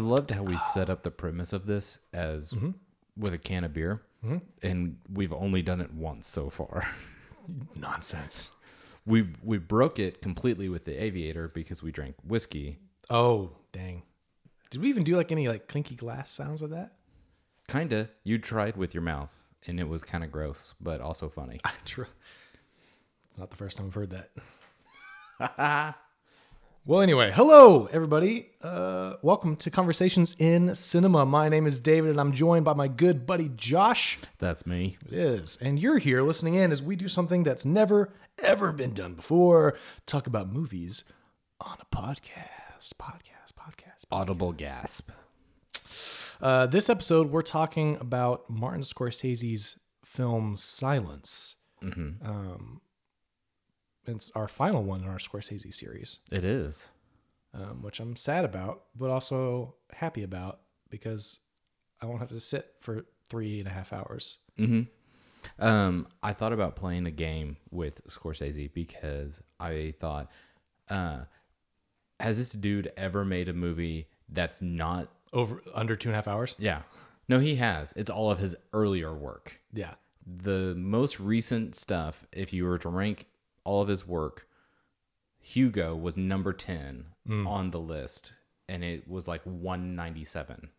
I loved how we set up the premise of this as Mm-hmm. with a can of beer, and we've only done it once so far. Nonsense. We we broke it completely with the aviator because we drank whiskey. Oh, dang. Did we even do like any like clinky glass sounds with that? Kinda. You tried with your mouth, and it was kind of gross, but also funny. True. It's not the first time I've heard that. well, anyway, hello everybody. Uh, welcome to Conversations in Cinema. My name is David, and I'm joined by my good buddy Josh. That's me. It is, and you're here listening in as we do something that's never ever been done before: talk about movies on a podcast. Podcast. Podcast. Audible gasp. Uh, this episode, we're talking about Martin Scorsese's film Silence. Um, it's our final one in our Scorsese series, It is. um, which I'm sad about, but also happy about because I won't have to sit for three and a half hours. Um, I thought about playing a game with Scorsese because I thought, uh, has this dude ever made a movie that's not? Over under two and a half hours. Yeah, no, he has. It's all of his earlier work. Yeah. The most recent stuff, if you were to rank all of his work, Hugo was number ten hmm. on the list, and it was like one ninety seven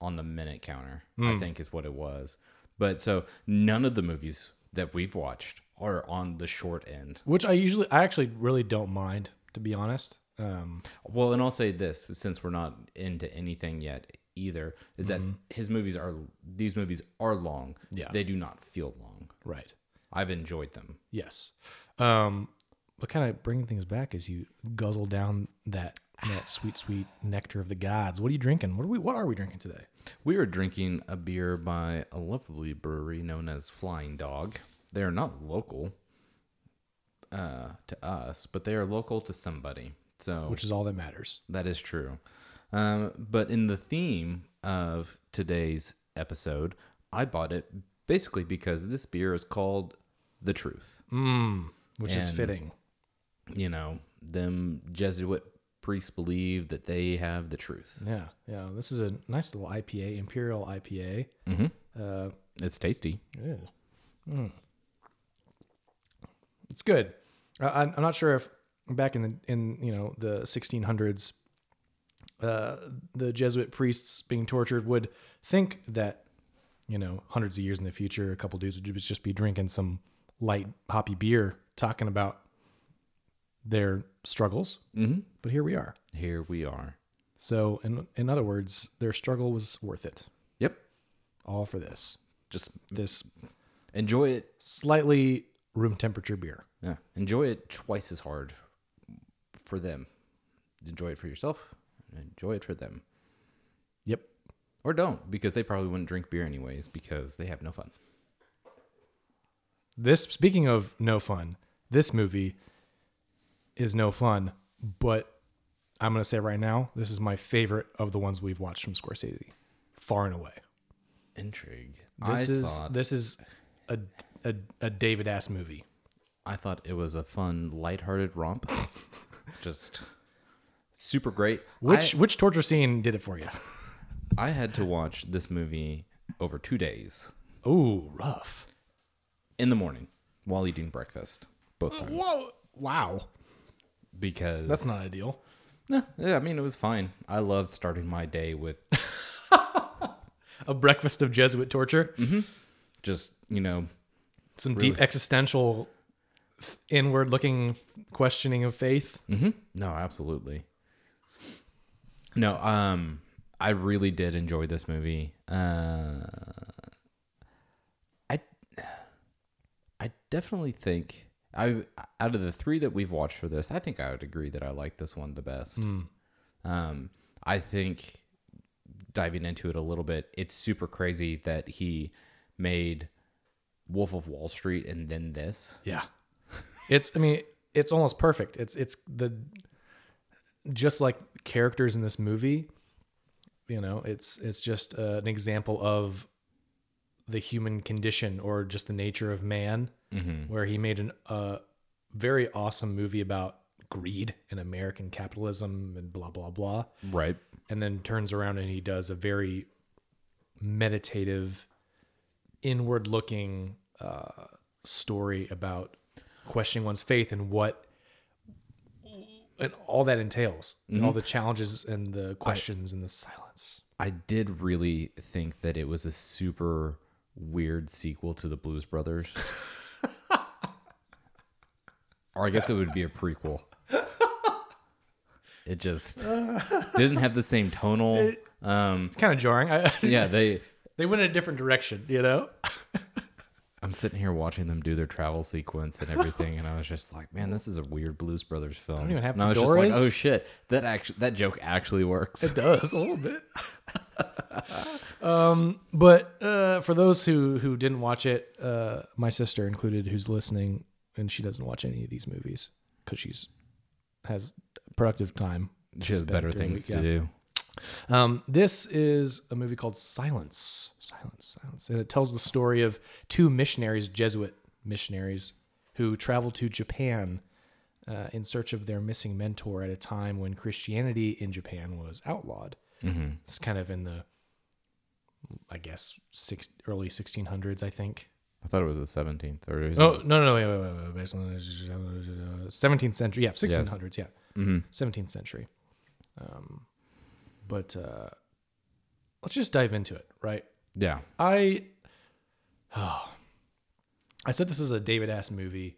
on the minute counter. I hmm. think is what it was. But so none of the movies that we've watched are on the short end. Which I usually, I actually really don't mind, to be honest. Um, Well, and I'll say this since we're not into anything yet either, is that mm-hmm. his movies are these movies are long. Yeah. They do not feel long. right. I've enjoyed them. Yes. Um, but kind of bringing things back as you guzzle down that that sweet, sweet nectar of the gods. What are you drinking? What are we? What are we drinking today? We are drinking a beer by a lovely brewery known as Flying Dog. They are not local uh, to us, but they are local to somebody. So Which is all that matters. That is true. Um, but in the theme of today's episode, I bought it basically because this beer is called The Truth. Which is fitting. You know, them Jesuit priests believe that they have the truth. Yeah, yeah. This is a nice little IPA, Imperial IPA. Uh, It's tasty. it is. Mm. It's good. I, I'm I'm not sure if back in the in you know the 1600s, uh, the Jesuit priests being tortured would think that you know hundreds of years in the future, a couple dudes would just be drinking some light hoppy beer, talking about their struggles. Mm-hmm. But here we are. Here we are. So, in in other words, their struggle was worth it. Yep. All for this. Just This enjoy it. slightly room temperature beer. Yeah. Enjoy it twice as hard for them. Enjoy it for yourself. Enjoy it for them. Or don't, because they probably wouldn't drink beer anyways because they have no fun. This speaking of no fun, this movie is no fun, but I'm going to say right now, this is my favorite of the ones we've watched from Scorsese, far and away. Intrigue. This I is thought, this is a a, a David ass movie. I thought it was a fun, lighthearted romp. Just super great. Which which torture scene did it for you? I, had to watch this movie over two days Ooh, rough. in the morning while eating breakfast, both times. Whoa! Wow, Because that's not ideal. Nah, yeah, I mean, it was fine. I loved starting my day with A breakfast of Jesuit torture. just you know Some deep existential, inward looking questioning of faith. hmm No, absolutely. No, um, I really did enjoy this movie. Uh, I, I definitely think I out of the three that we've watched for this, I think I would agree that I like this one the best. Um, I think diving into it a little bit, it's super crazy that he made Wolf of Wall Street and then this. Yeah. It's I mean, it's almost perfect. It's it's the just like characters in this movie, you know, it's it's just uh, an example of the human condition or just the nature of man where he made an a very awesome movie about greed and American capitalism and blah blah blah. Right. and then turns around and he does a very meditative, inward looking uh, story about questioning one's faith and what and all that entails, and all the challenges and the questions and the silence. I did really think that it was a super weird sequel to the Blues Brothers. or I guess it would be a prequel. It just didn't have the same tonal. Um, It's kind of jarring. I, yeah, they. they went in a different direction, you know. I'm sitting here watching them do their travel sequence and everything, and I was just like, "Man, this is a weird Blues Brothers film." I don't even have and I was just like, "Oh shit, that actually that joke actually works." It does a little bit. um, but uh, for those who who didn't watch it, uh, my sister included, who's listening, and she doesn't watch any of these movies because she's has productive time. She has better things week, to yeah. do. Um, this is a movie called Silence, Silence, Silence, and it tells the story of two missionaries, Jesuit missionaries, who traveled to Japan uh, in search of their missing mentor at a time when Christianity in Japan was outlawed. Mm-hmm. It's kind of in the, I guess, six, early 1600s, I think. I thought it was the 17th, or Oh it- no no no wait wait wait wait based on uh, seventeenth century yeah sixteen hundreds yeah Mm-hmm. 17th century um, but uh, let's just dive into it right yeah, I oh, I said this is a David Ass movie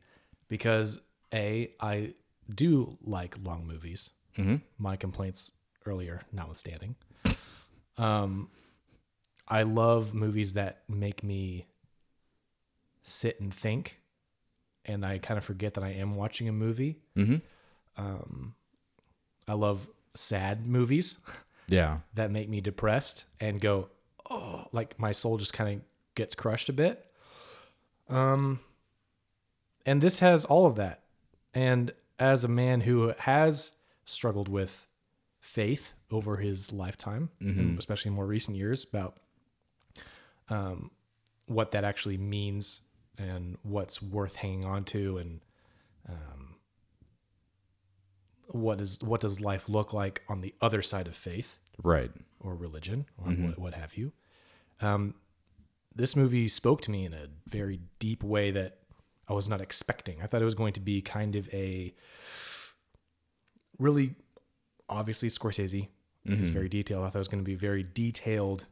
because a I do like long movies mm-hmm. my complaints earlier notwithstanding um I love movies that make me sit and think and I kind of forget that I am watching a movie. Mm-hmm. Um I love sad movies yeah, that make me depressed and go oh like my soul just kind of gets crushed a bit. Um and this has all of that. And as a man who has struggled with faith over his lifetime, and especially in more recent years, about um, what that actually means and what's worth hanging on to, and um, what is what does life look like on the other side of faith right. or religion or mm-hmm. what, what have you. Um, this movie spoke to me in a very deep way that I was not expecting. I thought it was going to be kind of a really obviously Scorsese is mm-hmm. very detailed. I thought it was going to be very detailed,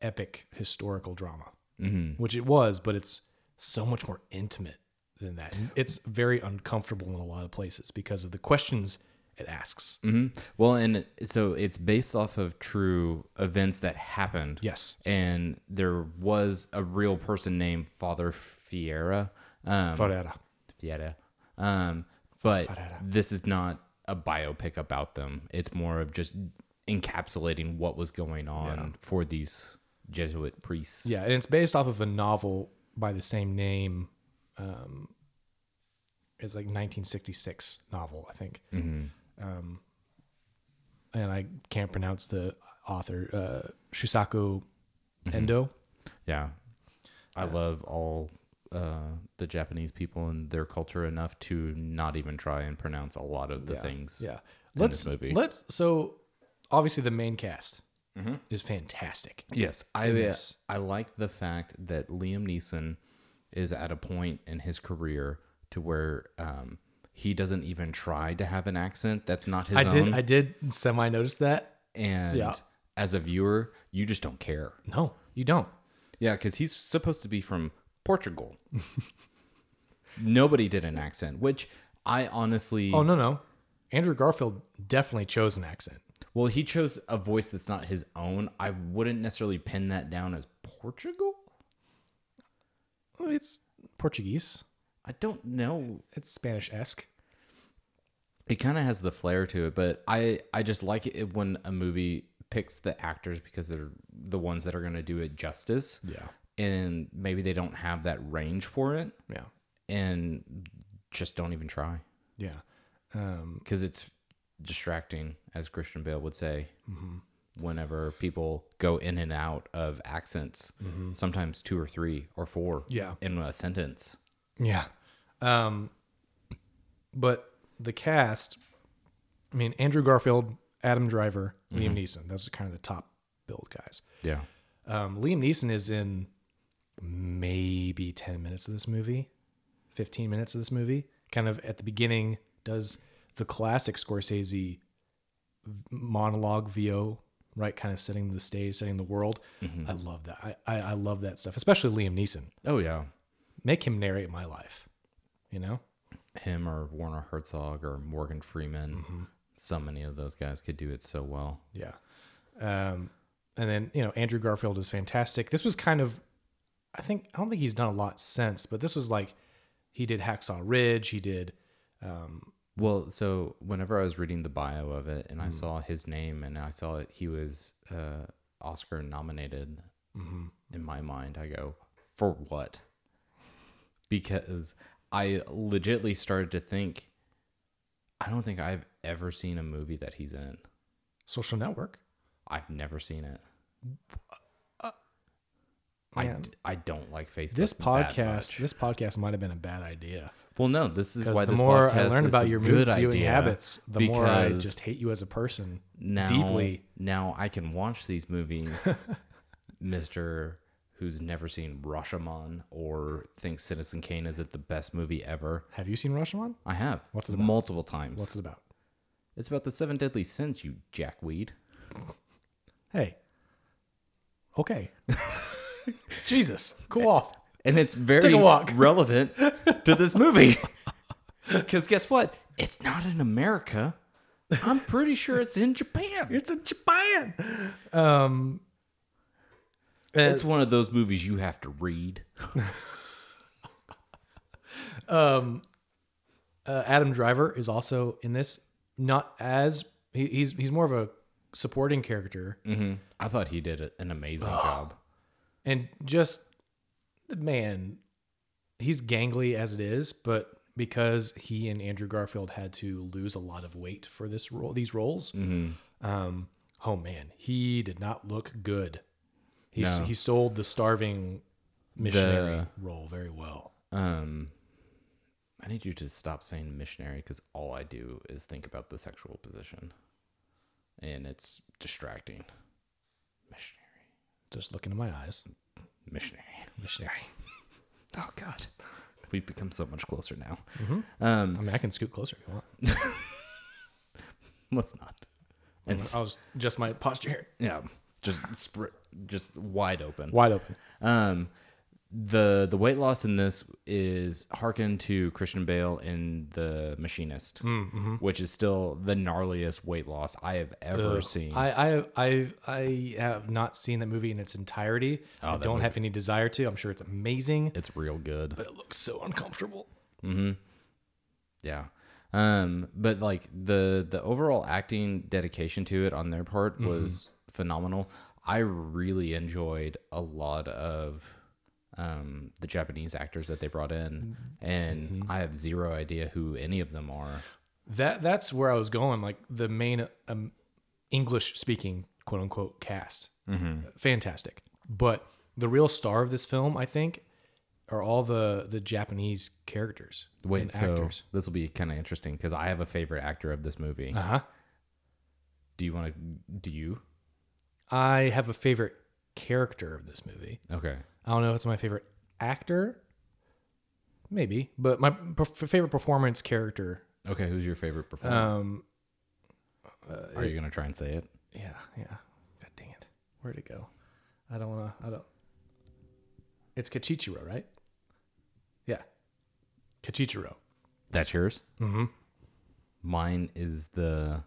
epic historical drama, mm-hmm. which it was, but it's so much more intimate than that. And It's very uncomfortable in a lot of places because of the questions it asks. hmm Well, and so it's based off of true events that happened. Yes. and there was a real person named Father Fiera. Um, Ferreira. Fiera. Um, but Ferreira. this is not a biopic about them. It's more of just encapsulating what was going on for these Jesuit priests. Yeah, and it's based off of a novel by the same name. Um, it's like 1966 novel, I think. Um, and I can't pronounce the author, uh, Shusaku Endo. Yeah. I love all uh, the Japanese people and their culture enough to not even try and pronounce a lot of the things. Yeah, in let's this movie. let's. So obviously the main cast is fantastic. Yes, I this. I like the fact that Liam Neeson is at a point in his career to where um, he doesn't even try to have an accent that's not his I own, did I did semi notice that. and yeah. as a viewer, you just don't care. No, you don't. Yeah, because he's supposed to be from Portugal. Nobody did an accent, which I honestly, Oh no no, Andrew Garfield definitely chose an accent. well, he chose a voice that's not his own. I wouldn't necessarily pin that down as Portugal. It's Portuguese. I don't know. It's Spanish esque. it kind of has the flair to it but i i just like it when a movie picks the actors because they're the ones that are going to do it justice Yeah. and maybe they don't have that range for it Yeah. and just don't even try Yeah. Um, because it's distracting as christian bale would say whenever people go in and out of accents sometimes two or three or four Yeah. in a sentence yeah. Um, but the cast, I mean, Andrew Garfield Adam Driver, Liam Neeson. Those are kind of the top build guys. Yeah. Um, Liam Neeson is in maybe 10 minutes of this movie, 15 minutes of this movie. Kind of at the beginning, does the classic Scorsese monologue VO, right? Kind of setting the stage, setting the world. Mm-hmm. I love that. I, I, I love that stuff, especially Liam Neeson. Oh yeah. Make him narrate my life, you know? Him or Werner Herzog or Morgan Freeman. Mm-hmm. So many of those guys could do it so well. Yeah. Um, and then, you know, Andrew Garfield is fantastic. This was kind of, I think, I don't think he's done a lot since, but this was like, he did Hacksaw Ridge. He did, um, Well, so whenever I was reading the bio of it and I saw his name and I saw it, he was uh, Oscar nominated. In my mind, I go, for what? Because I legitly started to think, I don't think I've ever seen a movie that he's in. Social Network. I've never seen it. I, Man. d- I don't like Facebook. This podcast, this podcast might have been a bad idea. well, no, this is why the this more podcast I learn about your good movie viewing habits, the more I just hate you as a person. now, deeply. Now I can watch these movies, Mister, who's never seen Rashomon or thinks Citizen Kane is it the best movie ever. Have you seen Rashomon? I have. What's it about? multiple times. What's it about? It's about the seven deadly sins. You jackweed. Hey. Okay. Jesus, cool off. and it's very relevant to this movie. Because guess what? It's not in America. I'm pretty sure it's in Japan. It's in Japan. Um, It's one of those movies you have to read. uh, Adam Driver is also in this. Not as he, he's he's more of a supporting character, I thought he did an amazing Oh. job. And just the man, he's gangly as it is, but because he and Andrew Garfield had to lose a lot of weight for this role, these roles, um, oh man, he did not look good. He No. he sold the starving missionary The- role very well. Um, I need you to stop saying missionary because all I do is think about the sexual position, and it's distracting. Missionary, Just look into my eyes, missionary. missionary. Oh God, we've become so much closer now. Mm-hmm. Um, I mean, I can scoot closer if you want. let's not. It's I was just my posture here, yeah, just sp- just wide open. wide open. Um, the the weight loss in this is hearken to Christian Bale in The Machinist, which is still the gnarliest weight loss I have ever seen. I, I I I have not seen that movie in its entirety. I Oh, that don't have any desire to. I'm sure it's amazing, it's real good. but it looks so uncomfortable. Hmm. Yeah. Um, but like the the overall acting dedication to it on their part was phenomenal. I really enjoyed a lot of um the Japanese actors that they brought in and I have zero idea who any of them are. That that's where I was going. Like the main um, English speaking quote unquote cast, fantastic. But the real star of this film, I think, are all the the Japanese characters Wait, so actors. this will be kind of interesting because I have a favorite actor of this movie. Uh huh. Do you want to? Do you? I have a favorite character of this movie. Okay. I don't know if it's my favorite actor, maybe, but my per- favorite performance character. Okay. Who's your favorite performer? Um, Are you gonna try and say it? yeah, yeah. God dang it, where'd it go? I don't want to. I don't. It's Kachichiro, right? Yeah, Kachichiro. That's yours. Mm-hmm. Mine is the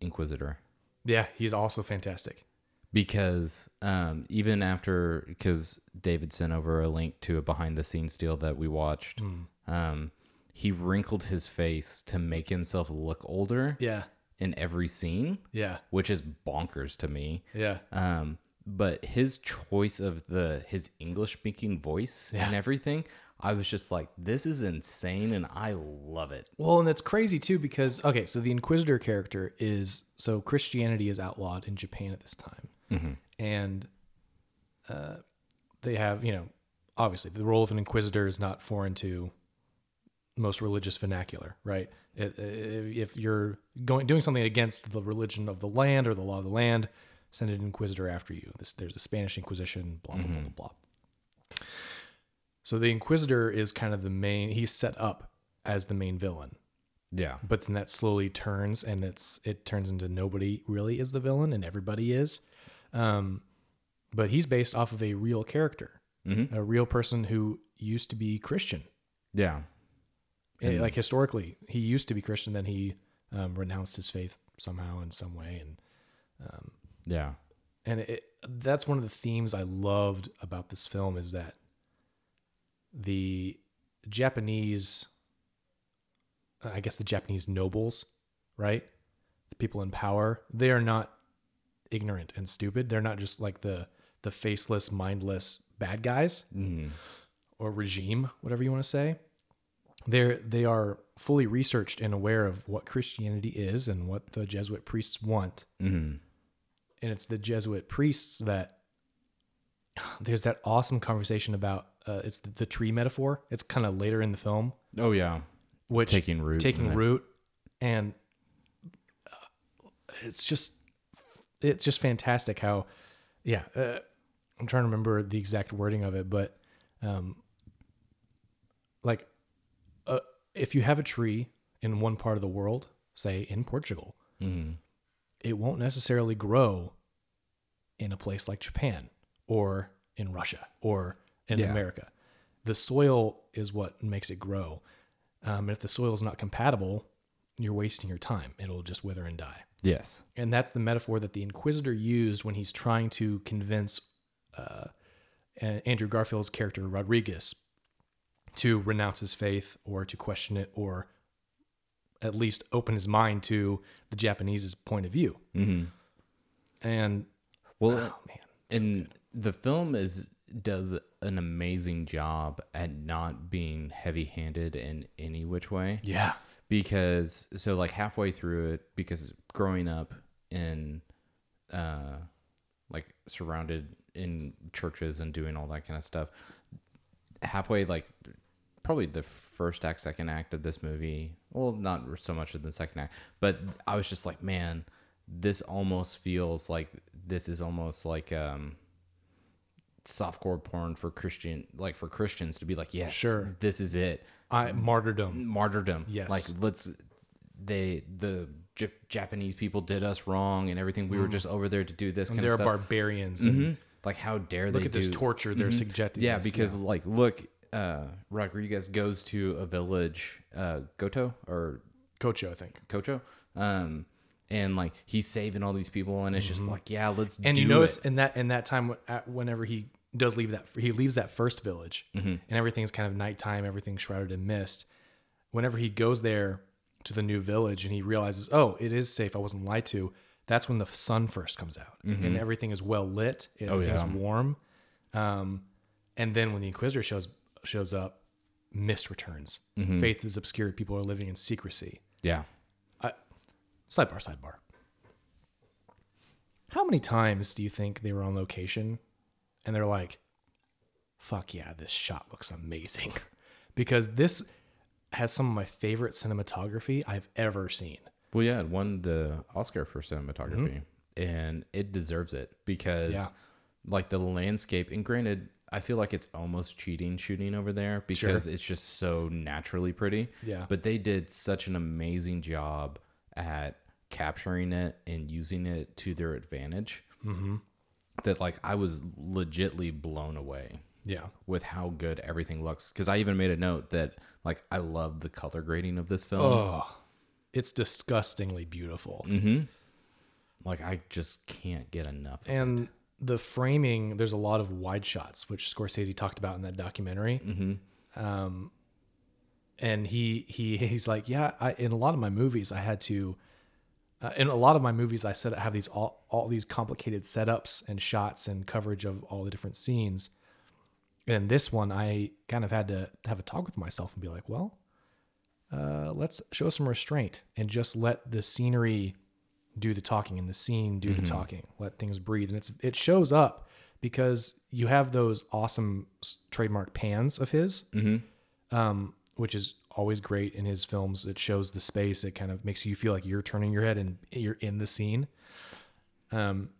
Inquisitor. Yeah, he's also fantastic. Because um, even after because David sent over a link to a behind the scenes deal that we watched, um, he wrinkled his face to make himself look older Yeah, in every scene, yeah, which is bonkers to me. yeah. Um, but his choice of the his English speaking voice and everything, I was just like, this is insane, and I love it. Well, and that's crazy too because okay, so the Inquisitor character is so Christianity is outlawed in Japan at this time, and uh, they have you know obviously the role of an Inquisitor is not foreign to most religious vernacular, right? If, you're going doing something against the religion of the land or the law of the land, send an inquisitor after you. This, there's a Spanish Inquisition. Blah blah blah blah blah. So the inquisitor is kind of the main. He's set up as the main villain Yeah. but then that slowly turns and it's it turns into nobody really is the villain and everybody is um but he's based off of a real character a real person who used to be christian Yeah. Eh, like historically he used to be christian then he um, renounced his faith somehow in some way and Yeah. and it, that's one of the themes I loved about this film is that the Japanese, I guess the Japanese nobles, right, the people in power, they are not ignorant and stupid. They're not just like the the faceless, mindless bad guys or regime, whatever you want to say. They're they are fully researched and aware of what Christianity is and what the Jesuit priests want and it's the Jesuit priests that there's that awesome conversation about uh, it's the, the tree metaphor. It's kind of later in the film, Oh yeah. which Taking root taking root, and uh, it's just it's just fantastic how, yeah. Uh, I'm trying to remember the exact wording of it, but um, like, uh, if you have a tree in one part of the world, say in Portugal, it won't necessarily grow in a place like Japan or in Russia or in Yeah. America. The soil is what makes it grow. Um, if the soil is not compatible, you're wasting your time. It'll just wither and die. Yes. And that's the metaphor that the Inquisitor used when he's trying to convince uh, Andrew Garfield's character Rodrigues to renounce his faith or to question it or at least open his mind to the Japanese's point of view. Mm-hmm. And Well, oh man, and the film is does an amazing job at not being heavy-handed in any which way. yeah, because so like halfway through it because growing up in uh like surrounded in churches and doing all that kind of stuff halfway like probably the first act second act of this movie well not so much of the second act but i was just like man this almost feels like this is almost like um softcore porn for christian like for christians to be like yes Sure. this is it I martyrdom. martyrdom. Yes. Like let's they the J- Japanese people did us wrong and everything. We were just over there to do this kind They're of stuff. barbarians. And Mhm. Like how dare they look at this torture they're subjecting. Yeah, us. because like look, uh Rodrigues goes to a village, uh Goto or Kocho, I think. Kocho. Um and like he's saving all these people and it's just like, yeah, let's And you notice it. in that in that time, whenever he does leave that, he leaves that first village, Mm-hmm. and everything's kind of nighttime, everything's shrouded in mist. Whenever he goes there to the new village and he realizes, oh, it is safe, I wasn't lied to. That's when the sun first comes out, and everything is well lit, everything's Mm-hmm. Oh, yeah. warm. Um, and then when the Inquisitor shows shows up, mist returns. Mm-hmm. Faith is obscured. People are living in secrecy. Yeah. Sidebar, sidebar. How many times do you think they were on location and they're like, fuck yeah, this shot looks amazing? because this has some of my favorite cinematography I've ever seen. Well, yeah, it won the Oscar for cinematography, and it deserves it because, Mm-hmm. Yeah. like, the landscape. And granted, I feel like it's almost cheating shooting over there because it's just so naturally pretty. Yeah. But they did such an amazing job at capturing it and using it to their advantage Mm-hmm. that, like, I was legitly blown away Yeah. with how good everything looks. Because I even made a note that, like, I love the color grading of this film. Oh, it's disgustingly beautiful. Like, I just can't get enough. of it. And the framing, there's a lot of wide shots, which Scorsese talked about in that documentary. Mm-hmm. Um, and he he he's like, yeah, I, in a lot of my movies, I had to. Uh, in a lot of my movies, I said I have these all all these complicated setups and shots and coverage of all the different scenes. And this one, I kind of had to have a talk with myself and be like, well, uh, let's show some restraint and just let the scenery do the talking and the scene do the talking. Let things breathe, and it's it shows up because you have those awesome trademark pans of his, um, which is always great in his films. It shows the space. It kind of makes you feel like you're turning your head and you're in the scene. Um,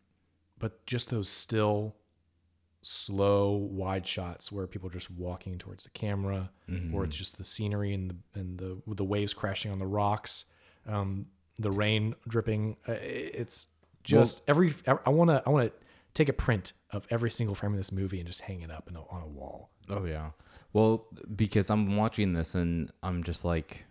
but just those still, slow, wide shots where people are just walking towards the camera, or it's just the scenery and the and the with the waves crashing on the rocks, um, the rain dripping. Uh, It's just every. I want to. I want to take a print of every single frame of this movie and just hang it up in a, on a wall. Oh yeah. Well, because I'm watching this and I'm just like,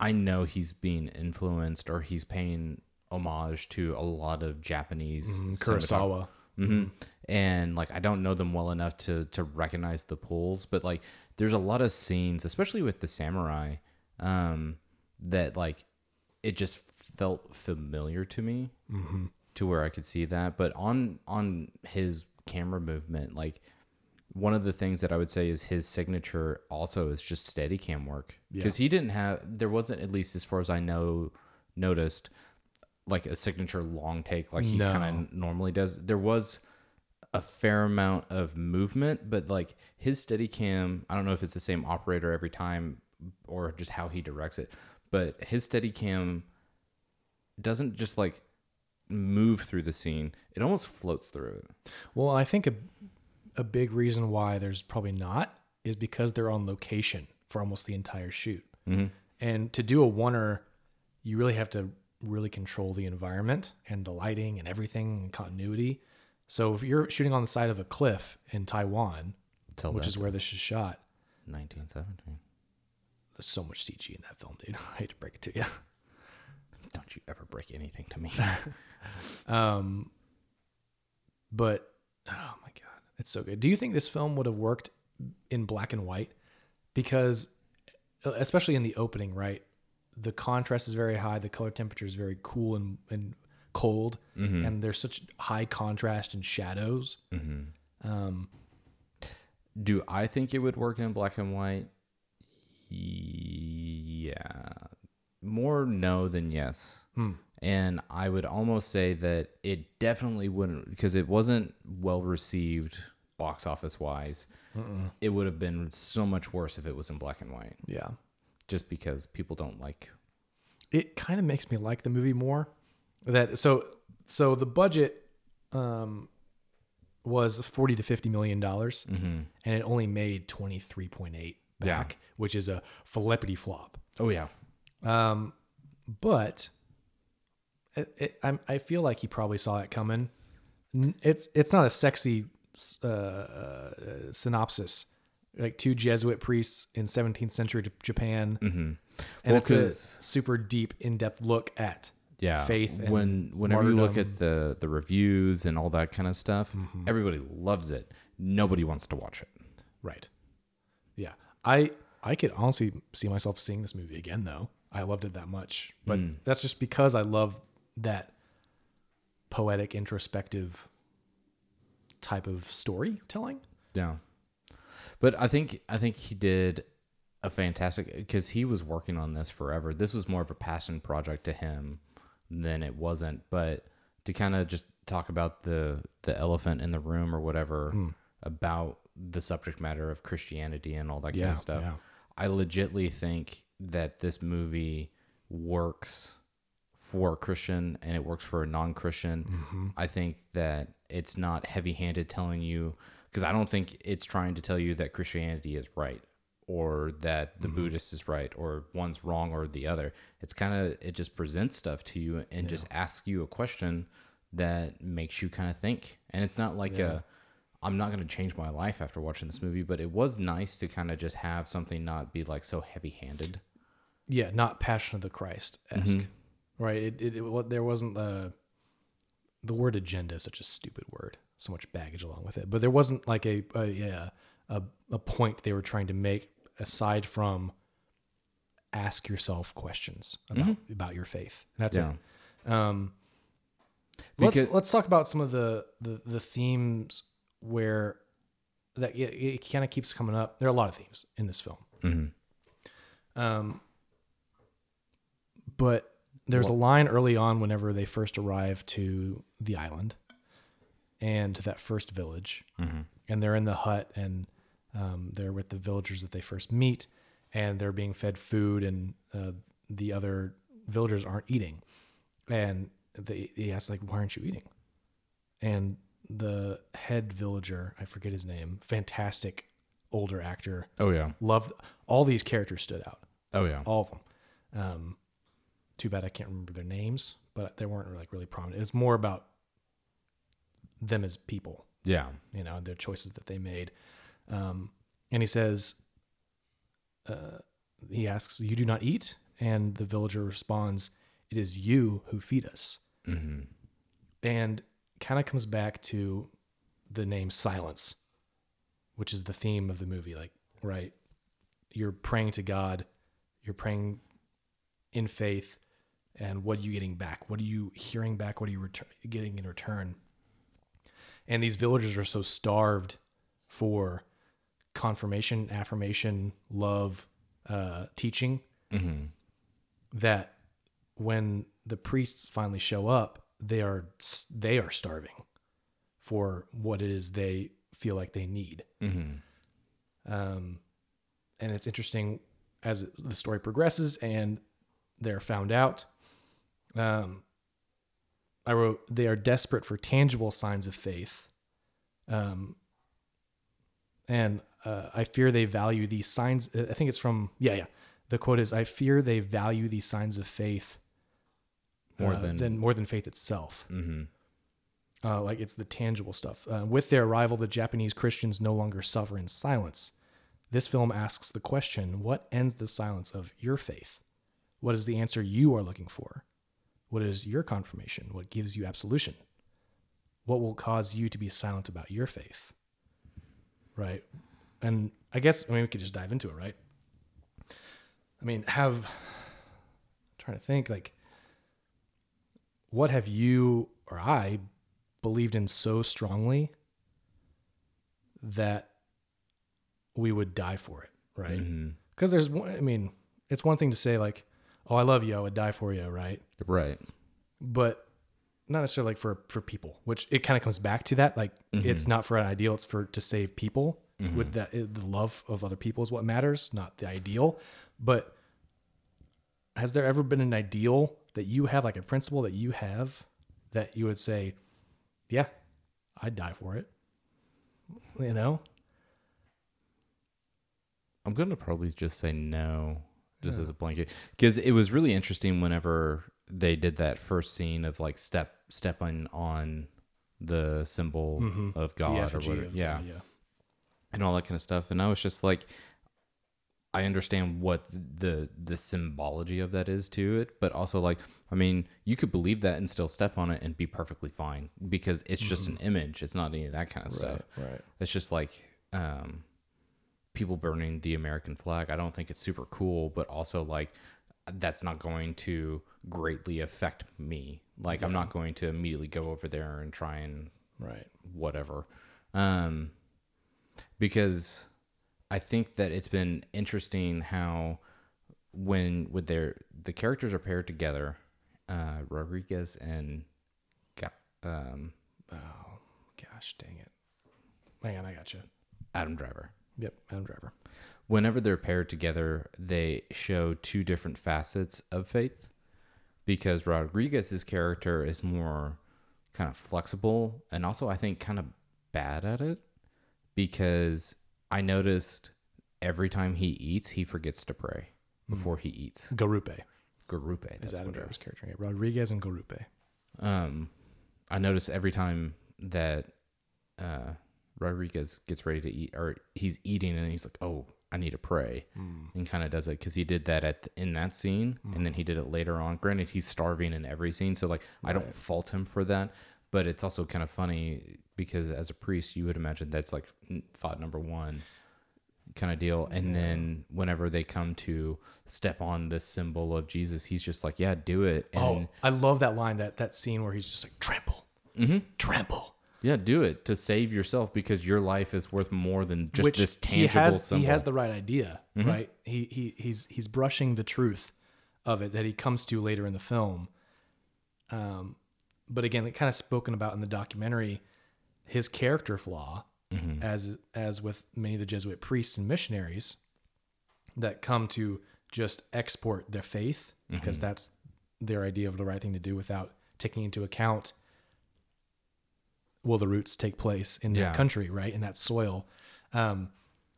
I know he's being influenced or he's paying homage to a lot of Japanese cinematography. Kurosawa. hmm And like I don't know them well enough to to recognize the pulls, but like there's a lot of scenes, especially with the samurai, um, that like it just felt familiar to me, mm-hmm. To where I could see that. But on on his camera movement, like one of the things that I would say is his signature also is just steady cam work because he didn't have there wasn't at least as far as I know noticed like a signature long take like he No. kind of normally does. There was a fair amount of movement, but like his steady cam, I don't know if it's the same operator every time or just how he directs it, but his steady cam doesn't just like move through the scene. It almost floats through it. Well, I think a a big reason why there's probably not is because they're on location for almost the entire shoot. Mm-hmm. And to do a oneer, you really have to really control the environment and the lighting and everything and continuity. So if you're shooting on the side of a cliff in Taiwan, Tell which is where this is shot, 1917. there's so much CG in that film, dude. I hate to break it to you. Don't you ever break anything to me. Um, but oh my god, it's so good. Do you think this film would have worked in black and white? Because especially in the opening, right? The contrast is very high. The color temperature is very cool and, and cold, and there's such high contrast and shadows. Um, Do I think it would work in black and white? Yeah. More no than yes. And I would almost say that it definitely wouldn't, because it wasn't well received box office wise. It would have been so much worse if it was in black and white, yeah, just because people don't like. it kind of makes me like the movie more. That so so the budget um, was forty to fifty million dollars, and it only made twenty three point eight Yeah. back, which is a flippity flop. Oh, yeah. Um, but it, it, I'm, I feel like he probably saw it coming. It's it's not a sexy uh, uh, synopsis. Like two Jesuit priests in 17th century Japan, and Well, it's a super deep, in depth look at yeah faith and when whenever you look at the the reviews and all that kind of stuff Mm-hmm. everybody loves it nobody wants to watch it right. Yeah, I I could honestly see myself seeing this movie again though. I loved it that much, but Mm. that's just because I love that poetic, introspective type of storytelling. yeah but i think i think he did a fantastic because he was working on this forever this was more of a passion project to him than it wasn't but to kind of just talk about the the elephant in the room or whatever Hmm. about the subject matter of christianity and all that kind of stuff yeah. I legitly think that this movie works for a Christian and it works for a non Christian. Mm-hmm. I think that it's not heavy handed telling you, because I don't think it's trying to tell you that Christianity is right or that the Mm-hmm. Buddhist is right or one's wrong or the other. It's kind of, it just presents stuff to you and just asks you a question that makes you kind of think. And it's not like a, I'm not going to change my life after watching this movie, but it was nice to kind of just have something not be like so heavy handed. Yeah, not Passion of the Christ esque, right? It, it, it what there wasn't the the word agenda is such a stupid word, so much baggage along with it. But there wasn't like a a yeah, a, a point they were trying to make aside from ask yourself questions about about your faith. That's Yeah. it. Um, let's let's talk about some of the the, the themes where that yeah, it kind of keeps coming up. There are a lot of themes in this film. Um, but there's a line early on whenever they first arrive to the island and that first village, and they're in the hut and um, they're with the villagers that they first meet, and they're being fed food, and uh, the other villagers aren't eating. And they, he asks like, "Why aren't you eating?" And the head villager, I forget his name, fantastic older actor, Oh yeah. loved all these characters stood out, Oh yeah. all of them. Um, too bad I can't remember their names, but they weren't like really prominent. It's more about them as people Yeah. you know, their choices that they made. Um, and he says, uh, he asks, You do not eat? And the villager responds, It is you who feed us. Mm-hmm. And kind of comes back to the name Silence, which is the theme of the movie. Like, right? You're praying to God, you're praying in faith, and what are you getting back? What are you hearing back? What are you retur- getting in return? And these villagers are so starved for confirmation, affirmation, love, uh, teaching Mm-hmm. that when the priests finally show up, they are they are starving for what it is they feel like they need. Mm-hmm. Um, and it's interesting as the story progresses and they're found out. Um, I wrote, they are desperate for tangible signs of faith. Um, and uh, I fear they value these signs. I think it's from, yeah, yeah. The quote is, I fear they value these signs of faith More uh, than- than more than faith itself. Mm-hmm. Uh, like it's the tangible stuff. Uh, with their arrival, the Japanese Christians no longer suffer in silence. This film asks the question what ends the silence of your faith? What is the answer you are looking for? What is your confirmation? What gives you absolution? What will cause you to be silent about your faith? Right. And I guess, I mean, we could just dive into it, right? I mean, have, I'm trying to think, like, what have you or I believed in so strongly that we would die for it, right? Mm-hmm. Because there's, one- I mean, it's one thing to say like, "Oh, I love you, I would die for you," right? Right. But not necessarily like for for people, which it kind of comes back to that. Like, mm-hmm. it's not for an ideal; it's for to save people. Mm-hmm. With that, the love of other people is what matters, not the ideal. But has there ever been an ideal that you have, like a principle that you have, that you would say, "Yeah, I'd die for it," you know? I'm gonna probably just say no, just as a blanket, because it was really interesting whenever they did that first scene of like step stepping on the symbol of God or whatever, yeah, God, yeah. and all that kind of stuff. And I was just like, I understand what the the symbology of that is to it, but also like, I mean, you could believe that and still step on it and be perfectly fine because it's just an image. It's not any of that kind of stuff. right. It's just like um, people burning the American flag. I don't think it's super cool, but also like that's not going to greatly affect me. Like I'm not going to immediately go over there and try and Right. whatever. Um, because I think that it's been interesting how when with their the characters are paired together, uh, Rodrigues and um, Oh, gosh, dang it. Hang on, I got you. Adam Driver. Yep, Adam Driver. whenever they're paired together, they show two different facets of faith. Because Rodrigues's character is more kind of flexible and also I think kind of bad at it. Because I noticed every time he eats, he forgets to pray before he eats. Garupe Garupe. is That's Adam Driver's character. Rodrigues and Garupe. um, I notice every time that uh, Rodrigues gets ready to eat, or he's eating, and he's like, "Oh, I need to pray," and kind of does it because he did that at in that scene, and then he did it later on. Granted, he's starving in every scene, so like I don't fault him for that, but it's also kind of funny because as a priest, you would imagine that's like thought number one kind of deal. And then whenever they come to step on this symbol of Jesus, he's just like, "Yeah, do it." And Oh, I love that line, that that scene where he's just like, trample, mm-hmm. trample. Yeah, do it to save yourself because your life is worth more than just Which this he tangible has, symbol. he has the right idea, Mm-hmm. right? He, he he's he's brushing the truth of it that he comes to later in the film. Um, but again, it kind of spoken about in the documentary, his character flaw, Mm-hmm. as as with many of the Jesuit priests and missionaries, that come to just export their faith because that's their idea of the right thing to do without taking into account will the roots take place in that Yeah. country, right? In that soil. Um,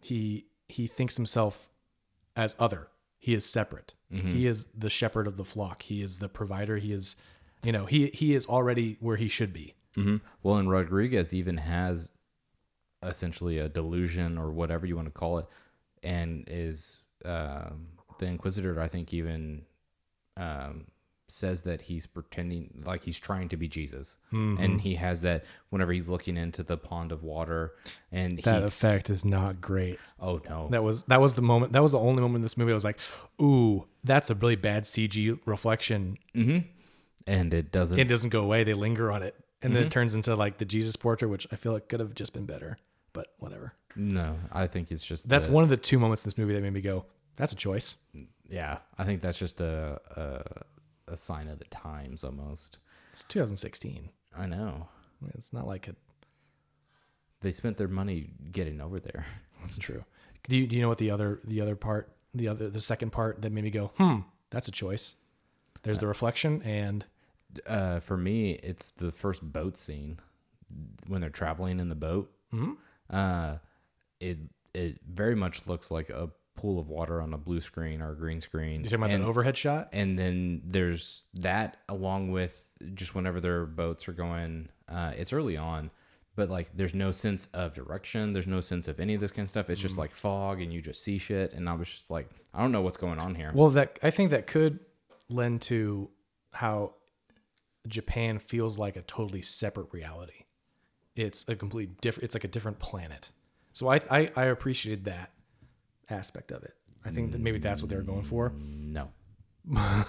he he thinks himself as other. He is separate. He is the shepherd of the flock. He is the provider. He is, you know, he he is already where he should be. hmm Well, and Rodrigues even has essentially a delusion or whatever you want to call it, and is um, the Inquisitor. I think even um, says that he's pretending like he's trying to be Jesus, Mm-hmm. and he has that whenever he's looking into the pond of water, and That effect is not great. Oh no, That was that was the moment. That was the only moment in this movie I was like, "Ooh, that's a really bad CG reflection." and it doesn't. It doesn't go away. They linger on it, and Mm-hmm. then it turns into like the Jesus portrait, which I feel like could have just been better. But whatever. no, I think it's just That's the- one of the two moments in this movie that made me go, "That's a choice." Yeah, I think that's just a, a a sign of the times almost. It's 2016. I know. I mean, It's not like it. They spent their money getting over there. That's true. Do you do you know what the other the other part the other the second part that made me go, "Hmm, that's a choice." There's the reflection and Uh, for me, it's the first boat scene when they're traveling in the boat. Mm-hmm. Uh, it it very much looks like a pool of water on a blue screen or a green screen. you talking about and, that overhead shot. and then there's that along with just whenever their boats are going. Uh, it's early on, but like there's no sense of direction. There's no sense of any of this kind of stuff. It's Mm. just like fog, and you just see shit. And I was just like, I don't know what's going on here. Well, that I think that could lend to how Japan feels like a totally separate reality. It's a complete different. It's like a different planet. So I, I I appreciated that aspect of it. I think that maybe that's what they were going for. no.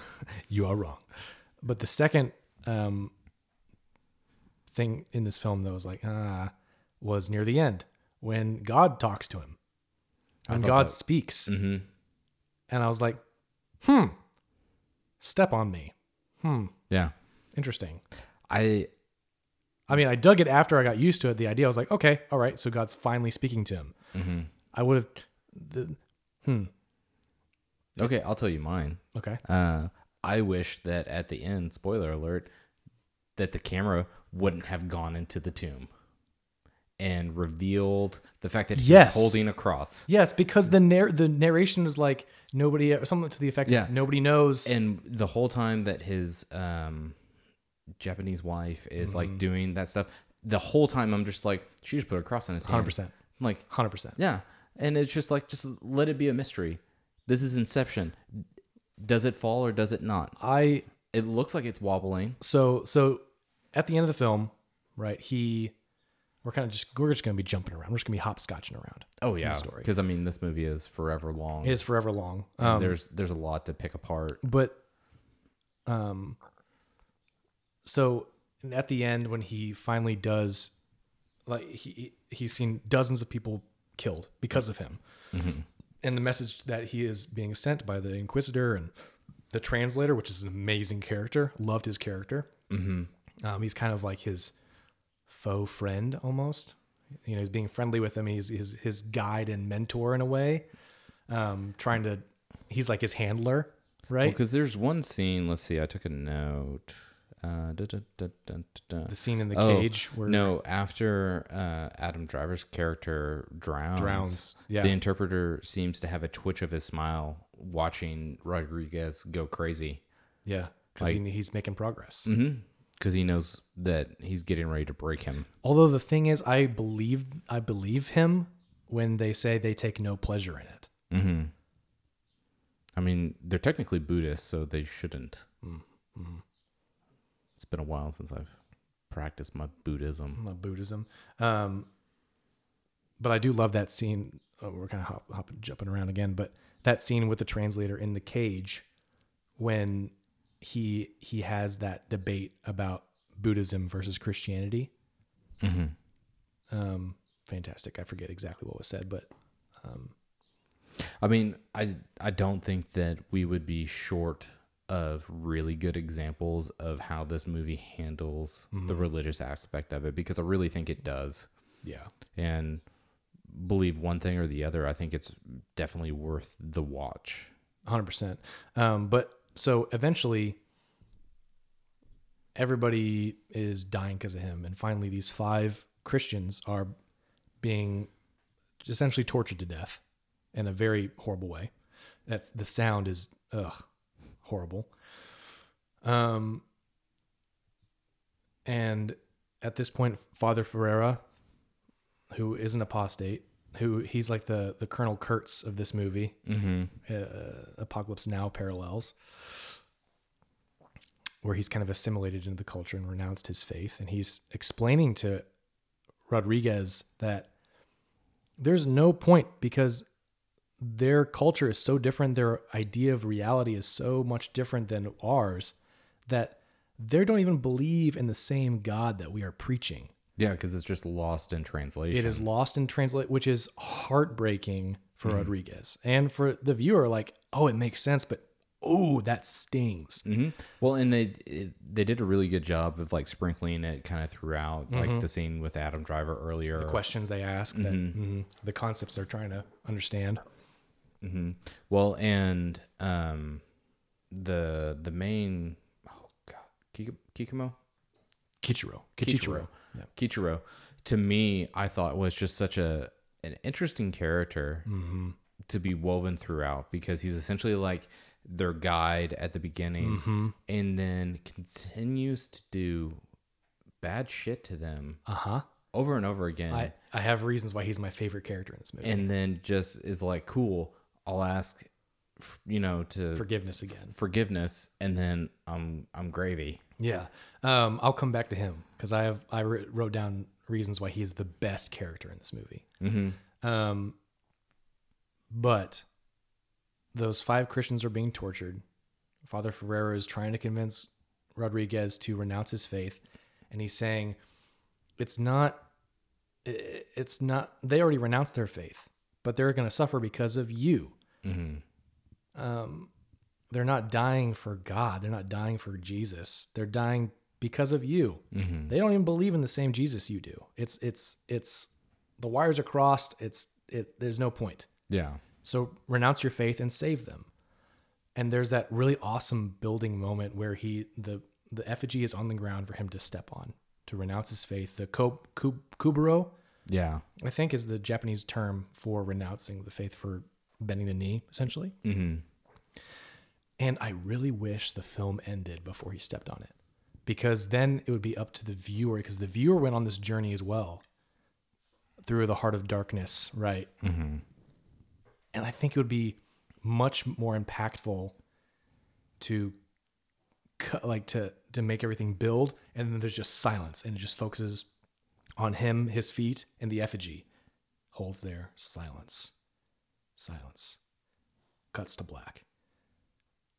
You are wrong. But the second um, thing in this film that was like ah was near the end when God talks to him. When God that- speaks. hmm And I was like, hmm, step on me. Hmm, yeah. Interesting. I I mean, I dug it after I got used to it. The idea I was like, okay, all right, so God's finally speaking to him. Mm-hmm. I would have, the, hmm. okay. I'll tell you mine. okay, Uh, I wish that at the end, spoiler alert, that the camera wouldn't have gone into the tomb and revealed the fact that he's Yes. holding a cross. yes, because the narr- the narration is like nobody, something to the effect, Yeah. nobody knows. And the whole time that his um, Japanese wife is Mm-hmm. like doing that stuff, the whole time I'm just like, she just put a cross on his hand. 100%. Like, Hundred percent. yeah. And it's just like, just let it be a mystery. This is Inception. Does it fall or does it not? I It looks like it's wobbling. so so at the end of the film, right? He, we're kind of just we're just gonna be jumping around. We're just gonna be hopscotching around. Oh yeah, story. because I mean, this movie is forever long. It is forever long. Um, there's there's a lot to pick apart. but um so at the end when he finally does like he he's seen dozens of people killed because of him and the message that he is being sent by the inquisitor and the translator which is an amazing character loved his character mm-hmm. um, he's kind of like his faux friend almost you know he's being friendly with him he's his, his guide and mentor in a way um, trying to he's like his handler right Because there's one scene. Let's see. I took a note. Uh, da, da, da, the scene in the Oh, cage where no, after uh, Adam Driver's character drowns, Drowns, yeah. the interpreter seems to have a twitch of his smile watching Rodrigues go crazy yeah because he, he's making progress because he knows that he's getting ready to break him. although the thing is i believe i believe him when they say they take no pleasure in it I mean, they're technically Buddhist, so they shouldn't. Mm-hmm. It's been a while since I've practiced my Buddhism. not buddhism. Um but i do love that scene. Oh, we're kind of hop, hopping jumping around again but that scene with the translator in the cage when he he has that debate about buddhism versus christianity. Um fantastic. I forget exactly what was said but I mean, I I don't think that we would be short of really good examples of how this movie handles Mm-hmm. the religious aspect of it because I really think it does. yeah And believe one thing or the other, I think it's definitely worth the watch. 100%. Um, but so eventually, everybody is dying because of him. And finally, these five Christians are being essentially tortured to death in a very horrible way. That's the sound is ugh horrible. Um, and at this point, Father Ferreira, who is an apostate, who he's like the the Colonel Kurtz of this movie, Mm-hmm. uh, Apocalypse Now parallels, where he's kind of assimilated into the culture and renounced his faith, and he's explaining to Rodrigues that there's no point because their culture is so different, their idea of reality is so much different than ours that they don't even believe in the same God that we are preaching. Yeah, because it's just lost in translation. It is lost in translate, which is heartbreaking for Rodrigues and for the viewer. Like, oh, it makes sense, but oh, that stings. hmm Well, and they it, they did a really good job of like sprinkling it kind of throughout, like the scene with Adam Driver earlier. The questions they ask, that, mhm, the concepts they're trying to understand. Hmm Well, and um, the the main oh god, Kik- Kikimo, Kichiro, Kichiro. Yeah. Kichiro, to me, I thought was just such a an interesting character Mm-hmm. to be woven throughout because he's essentially like their guide at the beginning, Mm-hmm. and then continues to do bad shit to them Uh huh. over and over again. I, I have reasons why he's my favorite character in this movie. and then just is like, cool, I'll ask, you know, to Forgiveness again. forgiveness, and then I'm I'm gravy. Yeah. Um, I'll come back to him because I have I wr- wrote down reasons why he's the best character in this movie. Mm-hmm. Um, but those five Christians are being tortured. Father Ferreira is trying to convince Rodrigues to renounce his faith, and he's saying, "It's not. It's not. They already renounced their faith, but they're going to suffer because of you. Mm-hmm. Um, they're not dying for God. They're not dying for Jesus. They're dying because of you. Mm-hmm. They don't even believe in the same Jesus you do. It's it's it's the wires are crossed. It's it. There's no point. Yeah. So renounce your faith and save them. And there's that really awesome building moment where he the the effigy is on the ground for him to step on to renounce his faith. The ko, ku, kuburo, Yeah. I think, is the Japanese term for renouncing the faith for bending the knee, essentially. Mm-hmm. And I really wish the film ended before he stepped on it. Because then it would be up to the viewer, because the viewer went on this journey as well through the heart of darkness, right? Mm-hmm. And I think it would be much more impactful to cut, like to to make everything build and then there's just silence and it just focuses on him, his feet, and the effigy. Holds there, silence. Silence. Cuts to black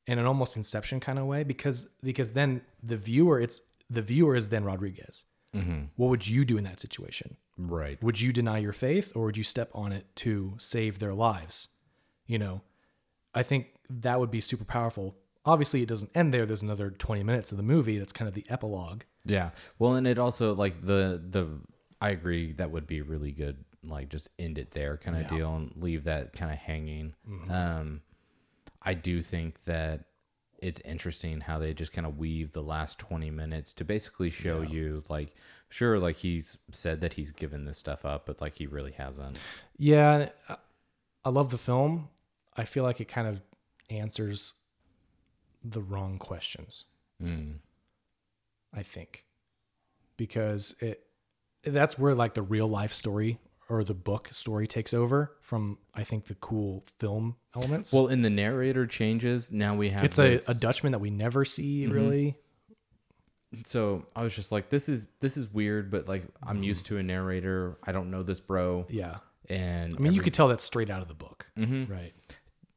in an almost inception kind of way because because then the viewer it's the viewer is then rodrigues Mm-hmm. what would you do in that situation Right. would you deny your faith or would you step on it to save their lives you know i think that would be super powerful obviously it doesn't end there there's another 20 minutes of the movie that's kind of the epilogue Yeah. Well, and it also like the the I agree that would be really good. Like just end it there kind of Yeah. Mm-hmm. deal and leave that kind of hanging. Um, I do think that it's interesting how they just kind of weave the last 20 minutes to basically show you like sure like he's said that he's given this stuff up but like he really hasn't yeah I- i love the film i feel like it kind of answers the wrong questions mm. I think, because it that's where like the real life story or the book story takes over from I think the cool film elements. well in the narrator changes now we have it's a, this- a Dutchman that we never see really. so i was just like this is this is weird but like Mm-hmm. i'm used to a narrator i don't know this bro Yeah, and I mean you could tell that's straight out of the book, hmm right?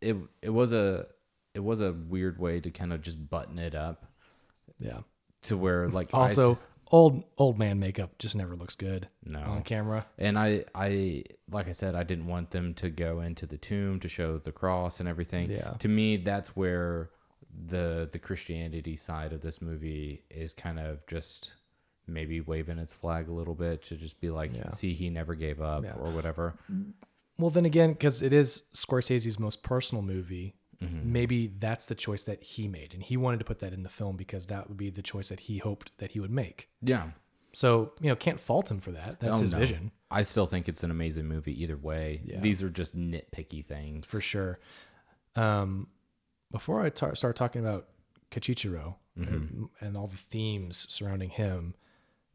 it it was a it was a weird way to kind of just button it up Yeah. To where like Also, s- old old man makeup just never looks good no on camera. and i i like i said i didn't want them to go into the tomb to show the cross and everything Yeah. to me that's where the the christianity side of this movie is kind of just maybe waving its flag a little bit to just be like, Yeah. see, he never gave up Yeah. or whatever. Well, then again, because it is Scorsese's most personal movie, Mm-hmm. maybe that's the choice that he made, and he wanted to put that in the film because that would be the choice that he hoped that he would make. Yeah. So you know, can't fault him for that. That's Oh, his no. vision I still think it's an amazing movie either way. Yeah. These are just nitpicky things. for sure. Um, before I tar- start talking about Kachichiro Mm-hmm. and, and all the themes surrounding him,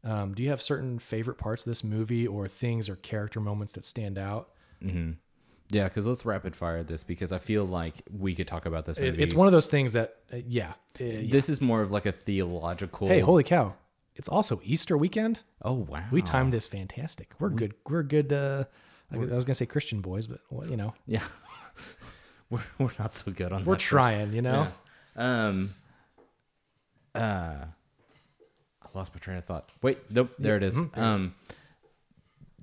um, do you have certain favorite parts of this movie or things or character moments that stand out? Yeah, because let's rapid fire this because I feel like we could talk about this movie. it's one of those things that, uh, yeah. uh, yeah. This is more of like a theological. Hey, holy cow! It's also Easter weekend. Oh wow. We timed this fantastic. We're good. We're good. Uh, I was gonna say Christian boys, but well, you know, Yeah. we're we're not so good on we're trying. You know, Um. Uh. I lost my train of thought. Wait, nope, there it is. there it is. um.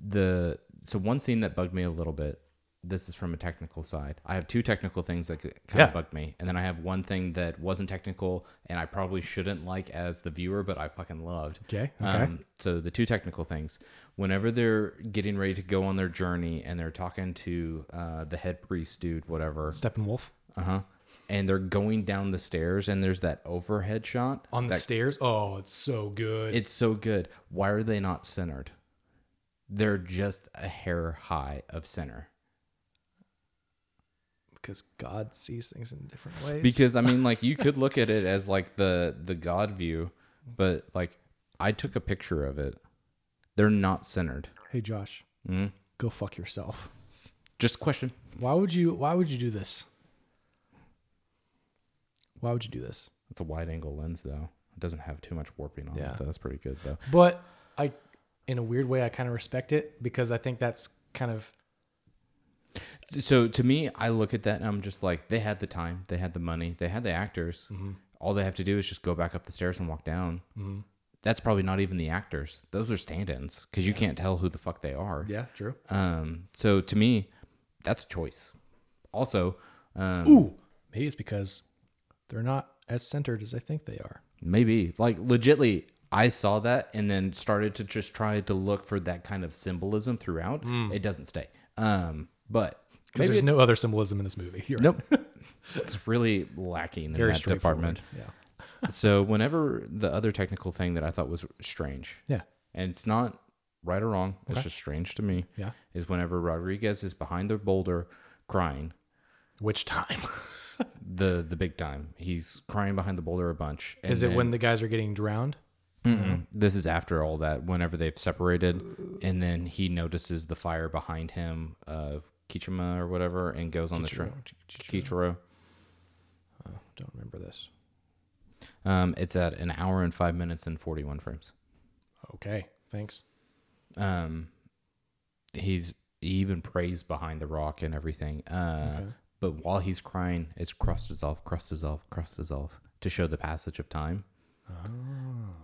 The so one scene that bugged me a little bit. This is from a technical side. I have two technical things that kind Yeah. of bugged me, and then I have one thing that wasn't technical, and I probably shouldn't like as the viewer, but I fucking loved. Okay, okay. Um, so the two technical things. Whenever they're getting ready to go on their journey, and they're talking to uh, the head priest dude, whatever, Steppenwolf uh huh. And they're going down the stairs, and there's that overhead shot on the that- stairs. Oh, it's so good. It's so good. Why are they not centered? They're just a hair high of center. Because God sees things in different ways. Because I mean, like you could look at it as like the the God view, but like I took a picture of it. They're not centered. hey, Josh, Mm. go fuck yourself. Just question. Why would you? Why would you do this? Why would you do this? It's a wide angle lens though. It doesn't have too much warping on Yeah. it. So that's pretty good though. But I, in a weird way, I kind of respect it because I think that's kind of So to me, I look at that and I'm just like, they had the time, they had the money, they had the actors. All they have to do is just go back up the stairs and walk down. That's probably not even the actors; those are stand-ins because you can't tell who the fuck they are. yeah, true. Um, so to me, that's a choice. Also, um, Ooh, maybe it's because they're not as centered as I think they are. maybe like legitly, I saw that and then started to just try to look for that kind of symbolism throughout. It doesn't stay. Um, but Because there's no other symbolism in this movie. You're right. Nope. it's really lacking in Very that department. Yeah. so whenever the other technical thing that I thought was strange, Yeah. and it's not right or wrong, it's just strange to me, Yeah. is whenever Rodrigues is behind the boulder crying, Which time? the the big time, he's crying behind the boulder a bunch. Is it then- when the guys are getting drowned? Mm-mm. This is after all that. Whenever they've separated, and then he notices the fire behind him of Kichima or whatever, and goes on the train. Kichiro. Oh, don't remember this. Um, it's at an hour and five minutes and forty one frames. Okay. Thanks. Um, he's he even prays behind the rock and everything. Uh, Okay. but while he's crying, it's cross dissolve, cross dissolve, cross dissolve to show the passage of time. Oh.